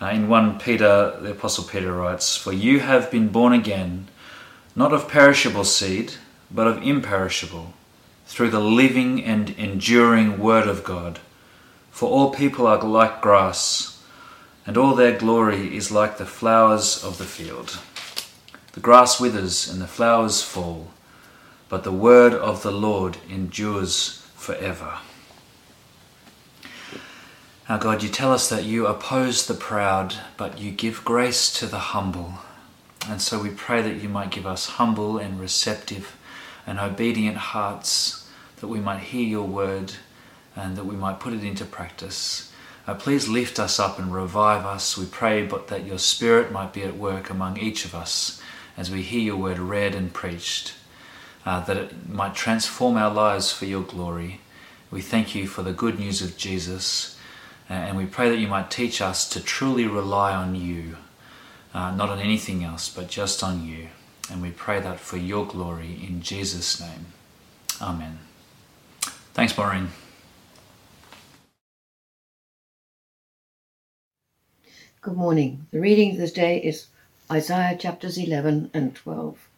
Uh, in 1 Peter, the Apostle Peter writes, For you have been born again, not of perishable seed, but of imperishable, through the living and enduring Word of God. For all people are like grass, and all their glory is like the flowers of the field. The grass withers and the flowers fall, but the word of the Lord endures forever. Now, God, you tell us that you oppose the proud, but you give grace to the humble. And so we pray that you might give us humble and receptive and obedient hearts, that we might hear your word and that we might put it into practice. Uh, please lift us up and revive us. We pray but that your spirit might be at work among each of us as we hear your word read and preached, uh, that it might transform our lives for your glory. We thank you for the good news of Jesus and we pray that you might teach us to truly rely on you, uh, not on anything else, but just on you. And we pray that for your glory in Jesus' name. Amen. Thanks, Maureen. Good morning. The reading this day is Isaiah chapters 11 and 12.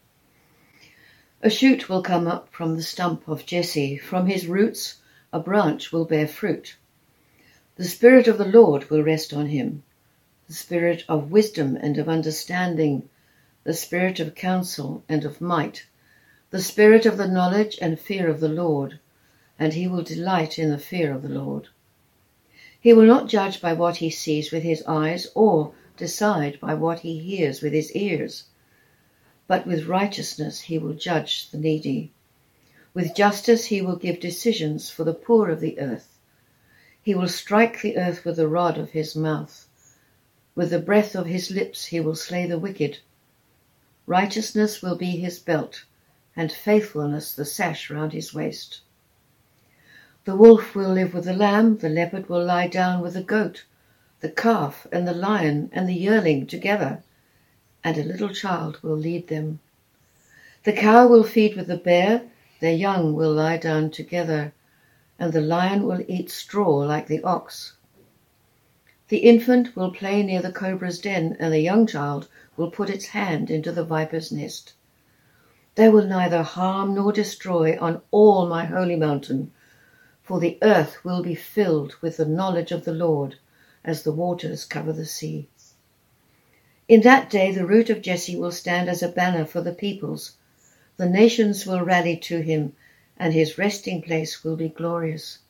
A shoot will come up from the stump of Jesse, from his roots a branch will bear fruit. The Spirit of the Lord will rest on him the Spirit of wisdom and of understanding, the Spirit of counsel and of might, the Spirit of the knowledge and fear of the Lord, and he will delight in the fear of the Lord. He will not judge by what he sees with his eyes or decide by what he hears with his ears, but with righteousness he will judge the needy. With justice he will give decisions for the poor of the earth. He will strike the earth with the rod of his mouth. With the breath of his lips he will slay the wicked. Righteousness will be his belt, and faithfulness the sash round his waist. The wolf will live with the lamb, the leopard will lie down with the goat, the calf and the lion and the yearling together, and a little child will lead them. The cow will feed with the bear, their young will lie down together and the lion will eat straw like the ox. The infant will play near the cobra's den, and the young child will put its hand into the viper's nest. They will neither harm nor destroy on all my holy mountain, for the earth will be filled with the knowledge of the Lord as the waters cover the sea. In that day the root of Jesse will stand as a banner for the peoples. The nations will rally to him and his resting place will be glorious.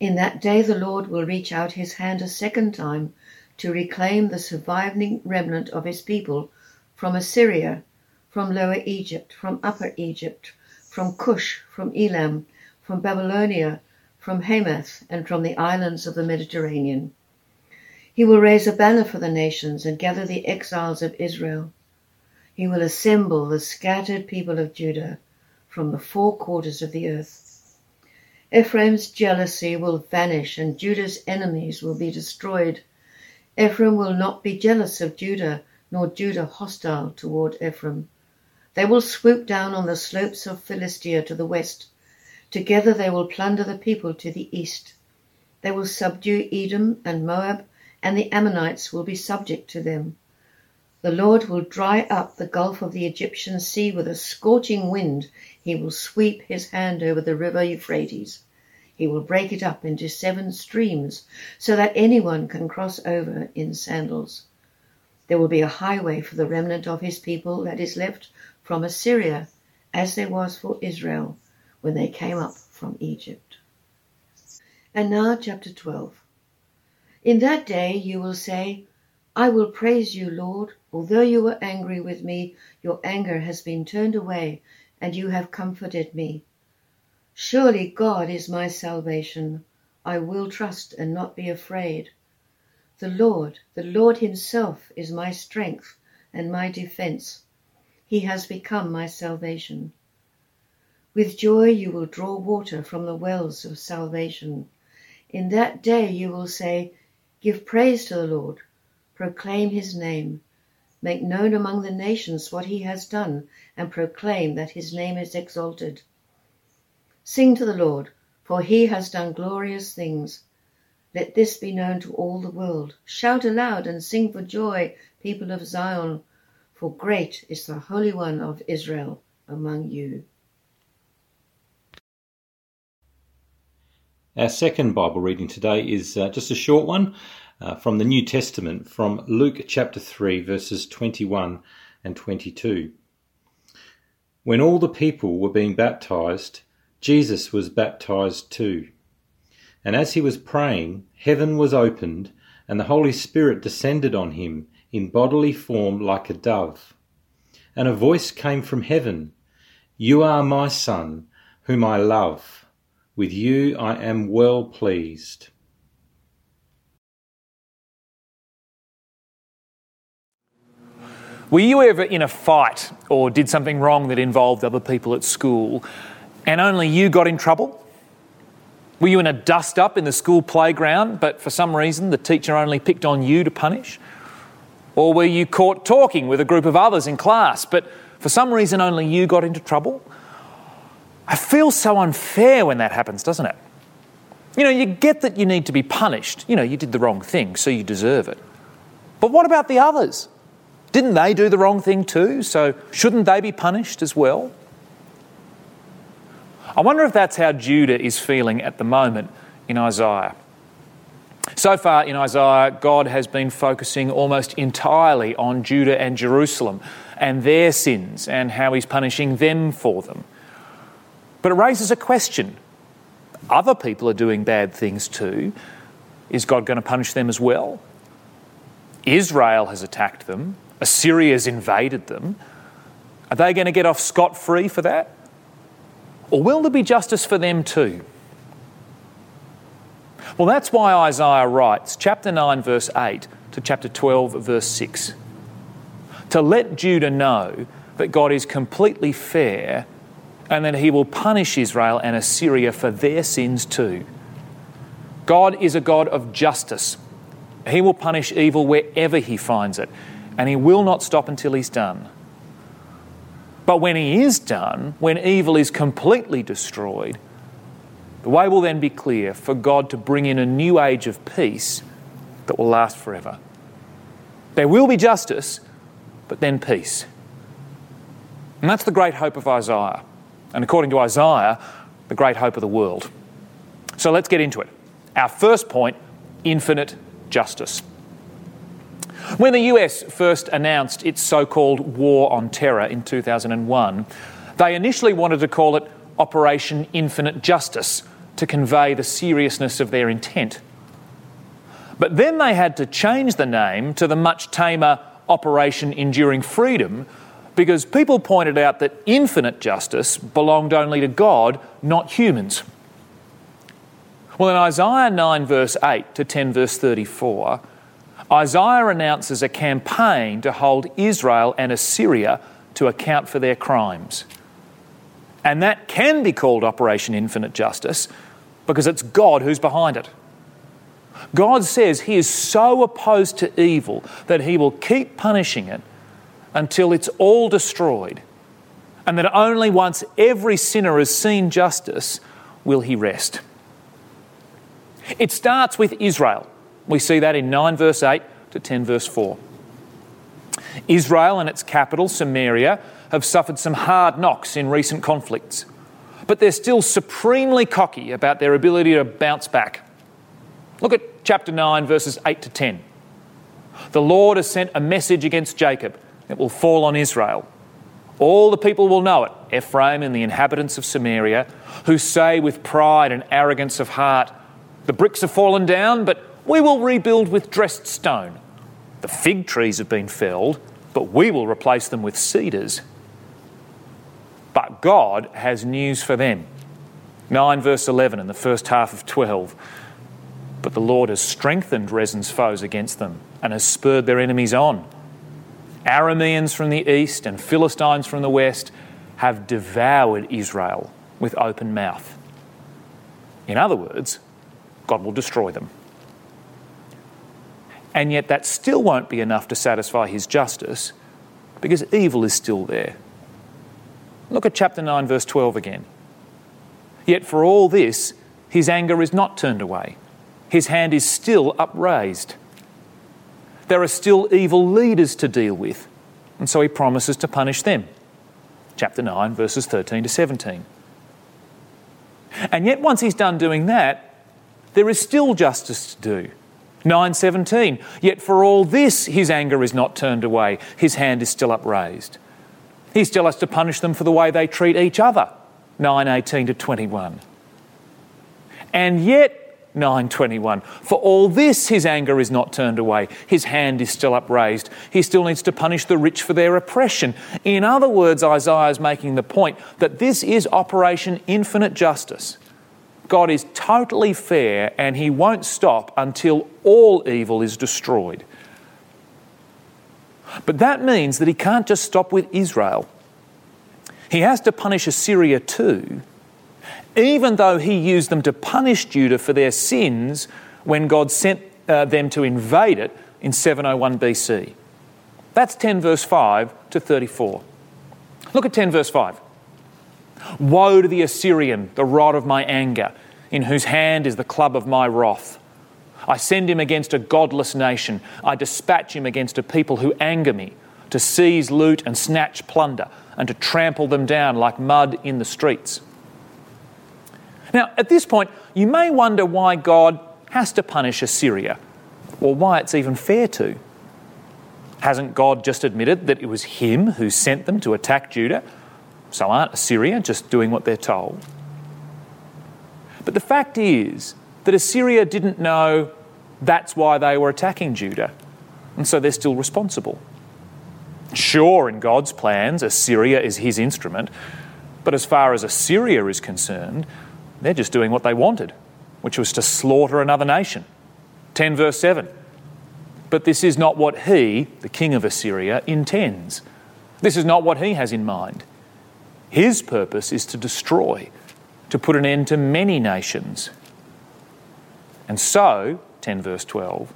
In that day the Lord will reach out his hand a second time to reclaim the surviving remnant of his people from Assyria, from Lower Egypt, from Upper Egypt, from Cush, from Elam, from Babylonia, from Hamath, and from the islands of the Mediterranean. He will raise a banner for the nations and gather the exiles of Israel. He will assemble the scattered people of Judah from the four quarters of the earth. Ephraim's jealousy will vanish and Judah's enemies will be destroyed. Ephraim will not be jealous of Judah, nor Judah hostile toward Ephraim. They will swoop down on the slopes of Philistia to the west. Together they will plunder the people to the east. They will subdue Edom and Moab, and the Ammonites will be subject to them. The Lord will dry up the gulf of the Egyptian sea with a scorching wind. He will sweep his hand over the river Euphrates. He will break it up into seven streams so that anyone can cross over in sandals. There will be a highway for the remnant of his people that is left from Assyria, as there was for Israel when they came up from Egypt. And now, chapter 12. In that day you will say, I will praise you, Lord. Although you were angry with me, your anger has been turned away, and you have comforted me. Surely God is my salvation. I will trust and not be afraid. The Lord, the Lord Himself, is my strength and my defense. He has become my salvation. With joy you will draw water from the wells of salvation. In that day you will say, Give praise to the Lord proclaim his name, make known among the nations what he has done, and proclaim that his name is exalted. Sing to the Lord, for he has done glorious things. Let this be known to all the world. Shout aloud and sing for joy, people of Zion, for great is the Holy One of Israel among you. Our second Bible reading today is uh, just a short one uh, from the New Testament, from Luke chapter 3, verses 21 and 22. When all the people were being baptized, Jesus was baptized too. And as he was praying, heaven was opened, and the Holy Spirit descended on him in bodily form like a dove. And a voice came from heaven You are my Son, whom I love. With you I am well pleased. Were you ever in a fight or did something wrong that involved other people at school and only you got in trouble? Were you in a dust up in the school playground, but for some reason the teacher only picked on you to punish? Or were you caught talking with a group of others in class, but for some reason only you got into trouble? I feel so unfair when that happens, doesn't it? You know, you get that you need to be punished. You know, you did the wrong thing, so you deserve it. But what about the others? Didn't they do the wrong thing too? So shouldn't they be punished as well? I wonder if that's how Judah is feeling at the moment in Isaiah. So far in Isaiah, God has been focusing almost entirely on Judah and Jerusalem and their sins and how he's punishing them for them. But it raises a question. Other people are doing bad things too. Is God going to punish them as well? Israel has attacked them, Assyria's invaded them. Are they going to get off scot free for that? Or will there be justice for them too? Well, that's why Isaiah writes, chapter 9, verse 8 to chapter 12, verse 6. To let Judah know that God is completely fair and that he will punish Israel and Assyria for their sins too. God is a God of justice. He will punish evil wherever he finds it, and he will not stop until he's done. But when he is done, when evil is completely destroyed, the way will then be clear for God to bring in a new age of peace that will last forever. There will be justice, but then peace. And that's the great hope of Isaiah and according to Isaiah, the great hope of the world. So let's get into it. Our first point infinite justice. When the US first announced its so called war on terror in 2001, they initially wanted to call it Operation Infinite Justice to convey the seriousness of their intent. But then they had to change the name to the much tamer Operation Enduring Freedom because people pointed out that infinite justice belonged only to God, not humans. Well, in Isaiah 9, verse 8 to 10, verse 34, Isaiah announces a campaign to hold Israel and Assyria to account for their crimes. And that can be called Operation Infinite Justice because it's God who's behind it. God says He is so opposed to evil that He will keep punishing it until it's all destroyed, and that only once every sinner has seen justice will he rest. It starts with Israel. We see that in 9 verse 8 to 10 verse 4. Israel and its capital, Samaria, have suffered some hard knocks in recent conflicts, but they're still supremely cocky about their ability to bounce back. Look at chapter 9, verses 8 to 10. The Lord has sent a message against Jacob it will fall on Israel. All the people will know it, Ephraim and the inhabitants of Samaria, who say with pride and arrogance of heart, The bricks have fallen down, but we will rebuild with dressed stone. The fig trees have been felled, but we will replace them with cedars. But God has news for them. 9 verse 11 in the first half of 12. But the Lord has strengthened Rezin's foes against them and has spurred their enemies on. Arameans from the east and Philistines from the west have devoured Israel with open mouth. In other words, God will destroy them. And yet, that still won't be enough to satisfy his justice because evil is still there. Look at chapter 9, verse 12 again. Yet, for all this, his anger is not turned away. his hand is still upraised. There are still evil leaders to deal with, and so he promises to punish them. Chapter 9, verses 13 to 17. And yet, once he's done doing that, there is still justice to do. 9:17 Yet for all this his anger is not turned away. His hand is still upraised. He still has to punish them for the way they treat each other. 9:18 to 21 and yet 921 for all this his anger is not turned away. His hand is still upraised. He still needs to punish the rich for their oppression. In other words isaiah is making the point that this is operation infinite justice God is totally fair and he won't stop until all evil is destroyed. But that means that he can't just stop with Israel. He has to punish Assyria too, even though he used them to punish Judah for their sins when God sent uh, them to invade it in 701 BC. That's 10 verse 5 to 34. Look at 10 verse 5. Woe to the Assyrian, the rod of my anger, in whose hand is the club of my wrath. I send him against a godless nation. I dispatch him against a people who anger me, to seize loot and snatch plunder, and to trample them down like mud in the streets. Now, at this point, you may wonder why God has to punish Assyria, or why it's even fair to. Hasn't God just admitted that it was Him who sent them to attack Judah? So aren't Assyria just doing what they're told? But the fact is that Assyria didn't know that's why they were attacking Judah, and so they're still responsible. Sure, in God's plans, Assyria is his instrument, but as far as Assyria is concerned, they're just doing what they wanted, which was to slaughter another nation. 10 verse 7. But this is not what he, the king of Assyria, intends. This is not what he has in mind. His purpose is to destroy, to put an end to many nations. And so, 10 verse 12,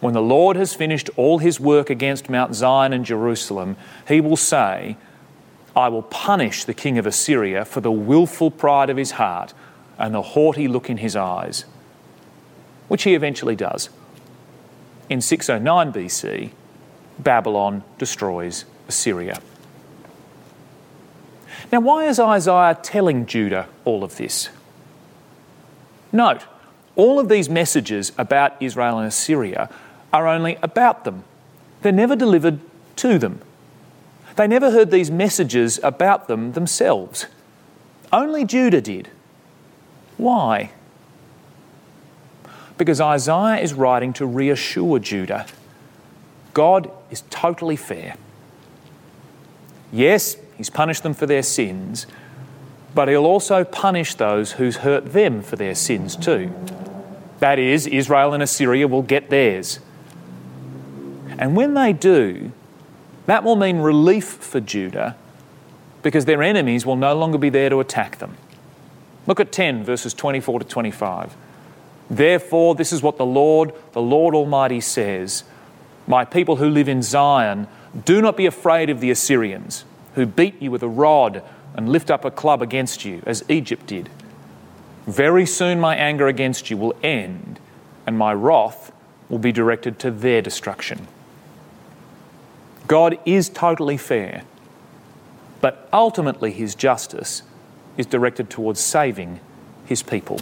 when the Lord has finished all his work against Mount Zion and Jerusalem, he will say, I will punish the king of Assyria for the wilful pride of his heart and the haughty look in his eyes, which he eventually does. In 609 BC, Babylon destroys Assyria. Now, why is Isaiah telling Judah all of this? Note, all of these messages about Israel and Assyria are only about them. They're never delivered to them. They never heard these messages about them themselves. Only Judah did. Why? Because Isaiah is writing to reassure Judah God is totally fair. Yes, He's punished them for their sins, but He'll also punish those who's hurt them for their sins too. That is, Israel and Assyria will get theirs. And when they do, that will mean relief for Judah because their enemies will no longer be there to attack them. Look at 10, verses 24 to 25. Therefore, this is what the Lord, the Lord Almighty says My people who live in Zion, do not be afraid of the Assyrians who beat you with a rod and lift up a club against you, as Egypt did. Very soon my anger against you will end, and my wrath will be directed to their destruction. God is totally fair, but ultimately his justice is directed towards saving his people.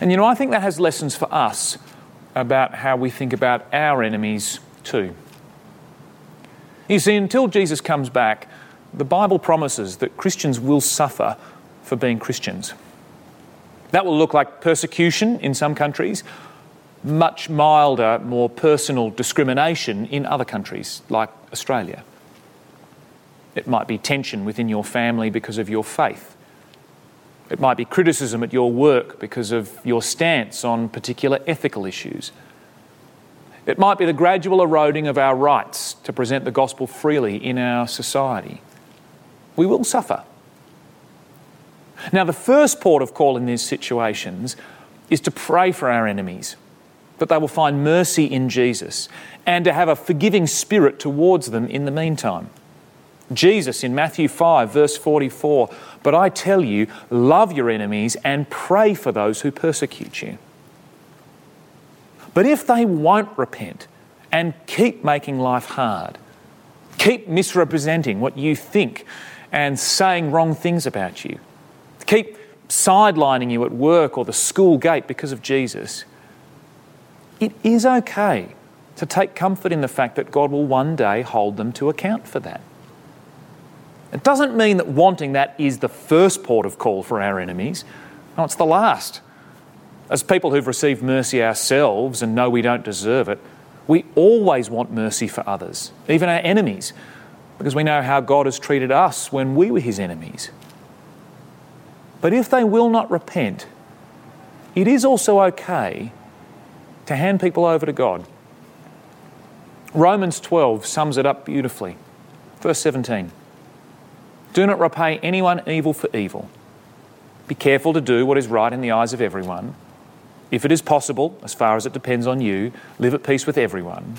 And you know, I think that has lessons for us about how we think about our enemies too. You see, until Jesus comes back, the Bible promises that Christians will suffer for being Christians. That will look like persecution in some countries, much milder, more personal discrimination in other countries like Australia. It might be tension within your family because of your faith. It might be criticism at your work because of your stance on particular ethical issues. It might be the gradual eroding of our rights to present the gospel freely in our society. We will suffer. Now, the first port of call in these situations is to pray for our enemies, that they will find mercy in Jesus, and to have a forgiving spirit towards them in the meantime. Jesus in Matthew 5, verse 44 But I tell you, love your enemies and pray for those who persecute you. But if they won't repent and keep making life hard, keep misrepresenting what you think and saying wrong things about you, keep sidelining you at work or the school gate because of Jesus, it is okay to take comfort in the fact that God will one day hold them to account for that. It doesn't mean that wanting that is the first port of call for our enemies. No, it's the last. As people who've received mercy ourselves and know we don't deserve it, we always want mercy for others, even our enemies, because we know how God has treated us when we were his enemies. But if they will not repent, it is also okay to hand people over to God. Romans 12 sums it up beautifully. Verse 17 Do not repay anyone evil for evil. Be careful to do what is right in the eyes of everyone. If it is possible, as far as it depends on you, live at peace with everyone.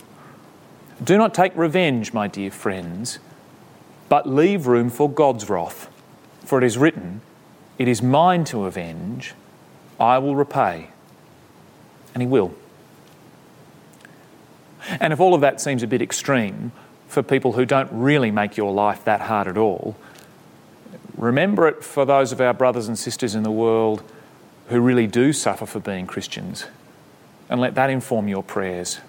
Do not take revenge, my dear friends, but leave room for God's wrath. For it is written, It is mine to avenge, I will repay. And He will. And if all of that seems a bit extreme for people who don't really make your life that hard at all, remember it for those of our brothers and sisters in the world who really do suffer for being Christians, and let that inform your prayers.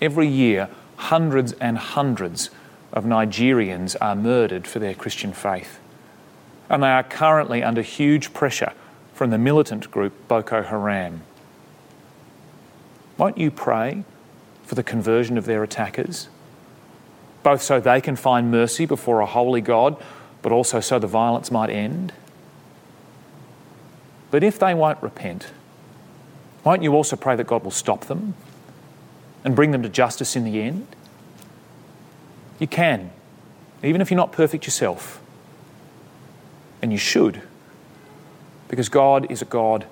Every year, hundreds and hundreds of Nigerians are murdered for their Christian faith, and they are currently under huge pressure from the militant group Boko Haram. Won't you pray for the conversion of their attackers? Both so they can find mercy before a holy God, but also so the violence might end? But if they won't repent, won't you also pray that God will stop them and bring them to justice in the end? You can, even if you're not perfect yourself. And you should, because God is a God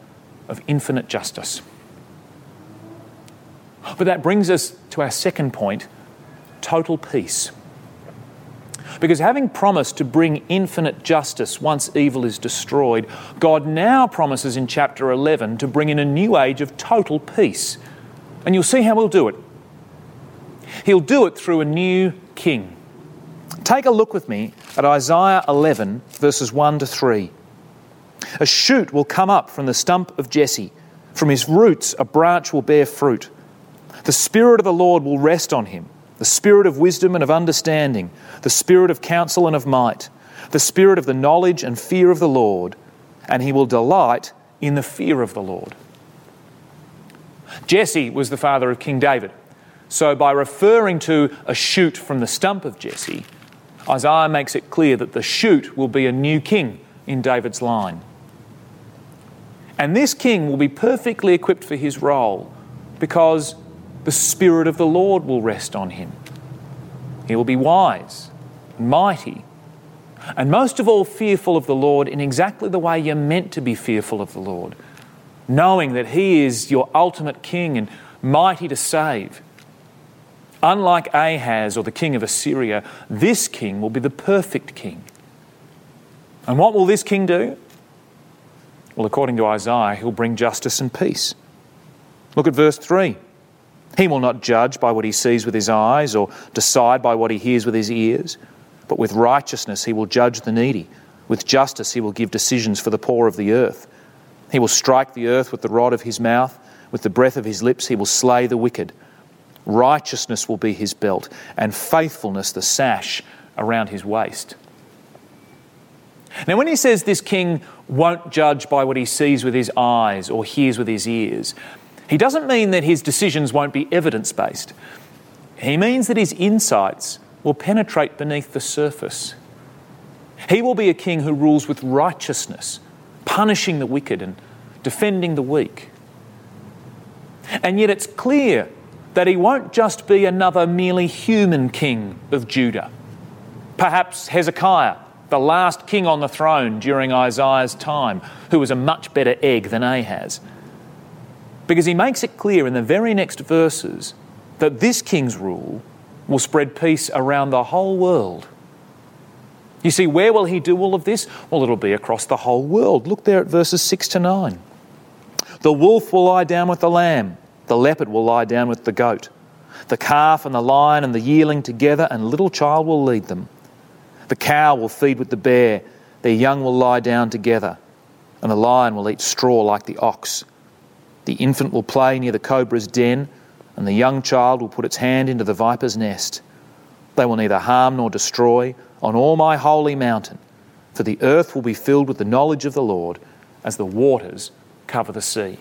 of infinite justice. But that brings us to our second point total peace. Because having promised to bring infinite justice once evil is destroyed, God now promises in chapter 11 to bring in a new age of total peace. And you'll see how he'll do it. He'll do it through a new king. Take a look with me at Isaiah 11, verses 1 to 3. A shoot will come up from the stump of Jesse, from his roots, a branch will bear fruit. The Spirit of the Lord will rest on him the Spirit of wisdom and of understanding, the Spirit of counsel and of might, the Spirit of the knowledge and fear of the Lord, and he will delight in the fear of the Lord. Jesse was the father of King David. So, by referring to a shoot from the stump of Jesse, Isaiah makes it clear that the shoot will be a new king in David's line. And this king will be perfectly equipped for his role because the Spirit of the Lord will rest on him. He will be wise, mighty, and most of all, fearful of the Lord in exactly the way you're meant to be fearful of the Lord, knowing that He is your ultimate King and mighty to save. Unlike Ahaz or the king of Assyria, this king will be the perfect king. And what will this king do? Well, according to Isaiah, he'll bring justice and peace. Look at verse 3. He will not judge by what he sees with his eyes or decide by what he hears with his ears, but with righteousness he will judge the needy. With justice he will give decisions for the poor of the earth. He will strike the earth with the rod of his mouth, with the breath of his lips he will slay the wicked. Righteousness will be his belt, and faithfulness the sash around his waist. Now, when he says this king won't judge by what he sees with his eyes or hears with his ears, he doesn't mean that his decisions won't be evidence based. He means that his insights will penetrate beneath the surface. He will be a king who rules with righteousness, punishing the wicked and defending the weak. And yet it's clear that he won't just be another merely human king of Judah. Perhaps Hezekiah, the last king on the throne during Isaiah's time, who was a much better egg than Ahaz. Because he makes it clear in the very next verses that this king's rule will spread peace around the whole world. You see, where will he do all of this? Well, it'll be across the whole world. Look there at verses 6 to 9. The wolf will lie down with the lamb, the leopard will lie down with the goat. The calf and the lion and the yearling together, and little child will lead them. The cow will feed with the bear, their young will lie down together, and the lion will eat straw like the ox. The infant will play near the cobra's den, and the young child will put its hand into the viper's nest. They will neither harm nor destroy on all my holy mountain, for the earth will be filled with the knowledge of the Lord as the waters cover the sea.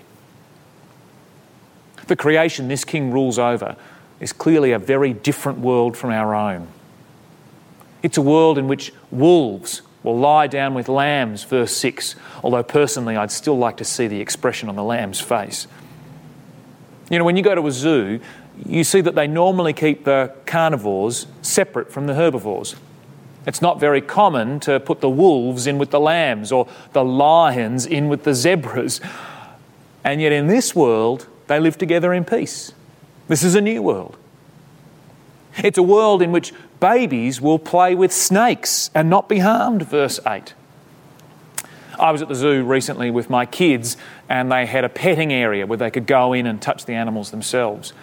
The creation this king rules over is clearly a very different world from our own. It's a world in which wolves will lie down with lambs, verse 6, although personally I'd still like to see the expression on the lamb's face. You know, when you go to a zoo, you see that they normally keep the carnivores separate from the herbivores. It's not very common to put the wolves in with the lambs or the lions in with the zebras. And yet, in this world, they live together in peace. This is a new world. It's a world in which babies will play with snakes and not be harmed, verse 8. I was at the zoo recently with my kids, and they had a petting area where they could go in and touch the animals themselves.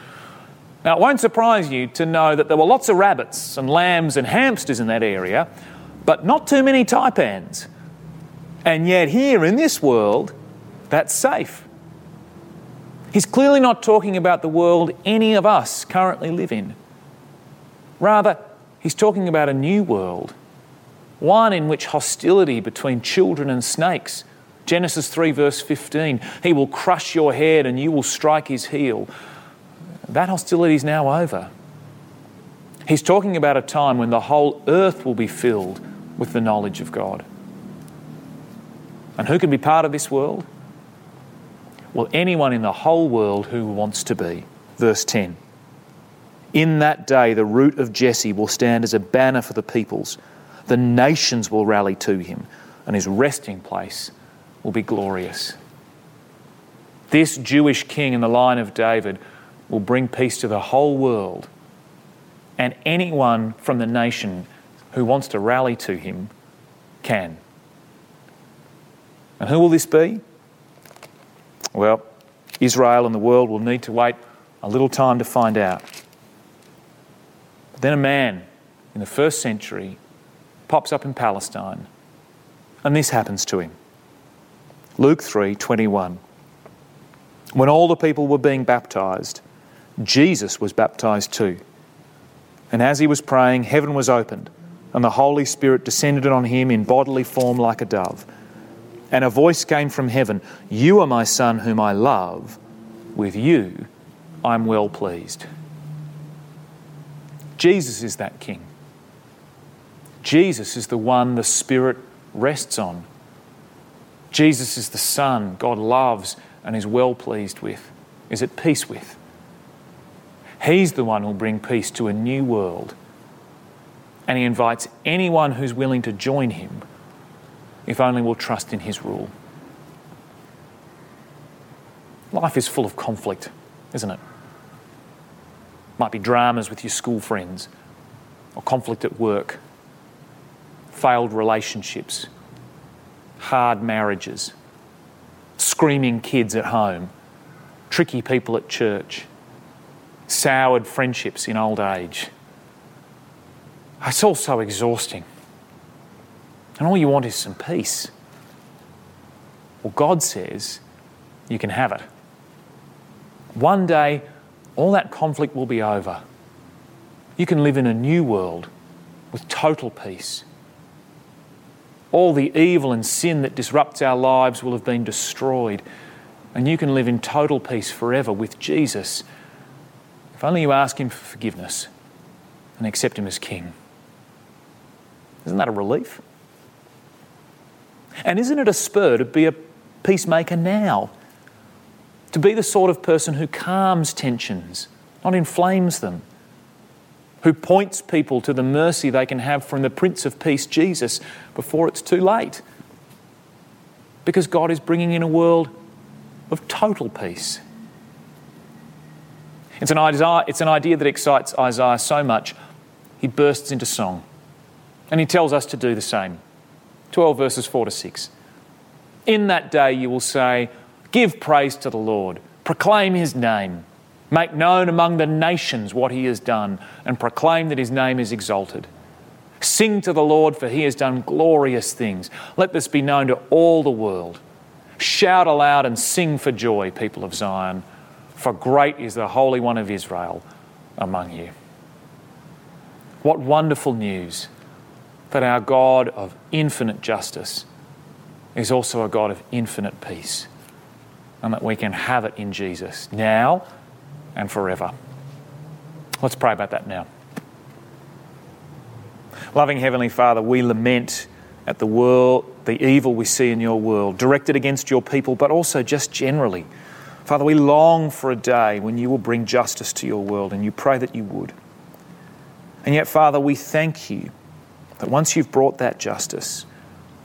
Now, it won't surprise you to know that there were lots of rabbits and lambs and hamsters in that area, but not too many taipans. And yet, here in this world, that's safe. He's clearly not talking about the world any of us currently live in. Rather, he's talking about a new world, one in which hostility between children and snakes. Genesis 3, verse 15, he will crush your head and you will strike his heel. That hostility is now over. He's talking about a time when the whole earth will be filled with the knowledge of God. And who can be part of this world? Well, anyone in the whole world who wants to be. Verse 10 In that day, the root of Jesse will stand as a banner for the peoples. The nations will rally to him, and his resting place will be glorious. This Jewish king in the line of David will bring peace to the whole world, and anyone from the nation who wants to rally to him can. And who will this be? Well, Israel and the world will need to wait a little time to find out. Then a man in the first century pops up in Palestine, and this happens to him. Luke 3:21. When all the people were being baptized, Jesus was baptized too. And as he was praying, heaven was opened, and the Holy Spirit descended on him in bodily form like a dove. And a voice came from heaven You are my Son, whom I love. With you I'm well pleased. Jesus is that King. Jesus is the one the Spirit rests on. Jesus is the Son God loves and is well pleased with, is at peace with. He's the one who'll bring peace to a new world. And He invites anyone who's willing to join Him if only we'll trust in His rule. Life is full of conflict, isn't it? Might be dramas with your school friends, or conflict at work, failed relationships, hard marriages, screaming kids at home, tricky people at church, soured friendships in old age. It's all so exhausting. And all you want is some peace. Well, God says you can have it. One day, all that conflict will be over. You can live in a new world with total peace. All the evil and sin that disrupts our lives will have been destroyed, and you can live in total peace forever with Jesus if only you ask Him for forgiveness and accept Him as King. Isn't that a relief? And isn't it a spur to be a peacemaker now? To be the sort of person who calms tensions, not inflames them, who points people to the mercy they can have from the Prince of Peace, Jesus, before it's too late. Because God is bringing in a world of total peace. It's an, idea, it's an idea that excites Isaiah so much, he bursts into song. And he tells us to do the same. 12 verses 4 to 6. In that day you will say, Give praise to the Lord, proclaim his name, make known among the nations what he has done, and proclaim that his name is exalted. Sing to the Lord, for he has done glorious things. Let this be known to all the world. Shout aloud and sing for joy, people of Zion, for great is the Holy One of Israel among you. What wonderful news that our God of infinite justice is also a God of infinite peace, and that we can have it in Jesus now and forever. Let's pray about that now. Loving Heavenly Father, we lament at the world, the evil we see in your world, directed against your people, but also just generally. Father, we long for a day when you will bring justice to your world, and you pray that you would. And yet, Father, we thank you that once you've brought that justice,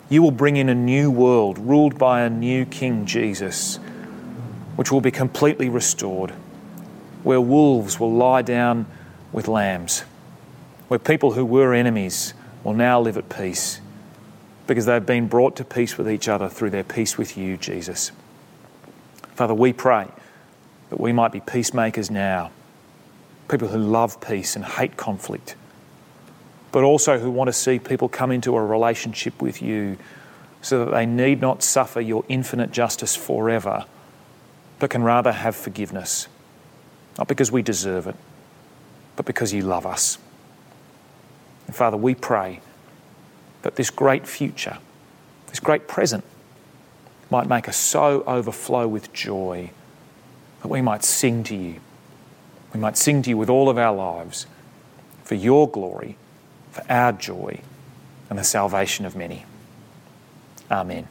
you will bring in a new world ruled by a new King Jesus, which will be completely restored, where wolves will lie down with lambs, where people who were enemies will now live at peace because they've been brought to peace with each other through their peace with you, Jesus. Father, we pray that we might be peacemakers now, people who love peace and hate conflict but also who want to see people come into a relationship with you so that they need not suffer your infinite justice forever, but can rather have forgiveness. Not because we deserve it, but because you love us. And Father, we pray that this great future, this great present, might make us so overflow with joy that we might sing to you. We might sing to you with all of our lives for your glory for our joy and the salvation of many. Amen.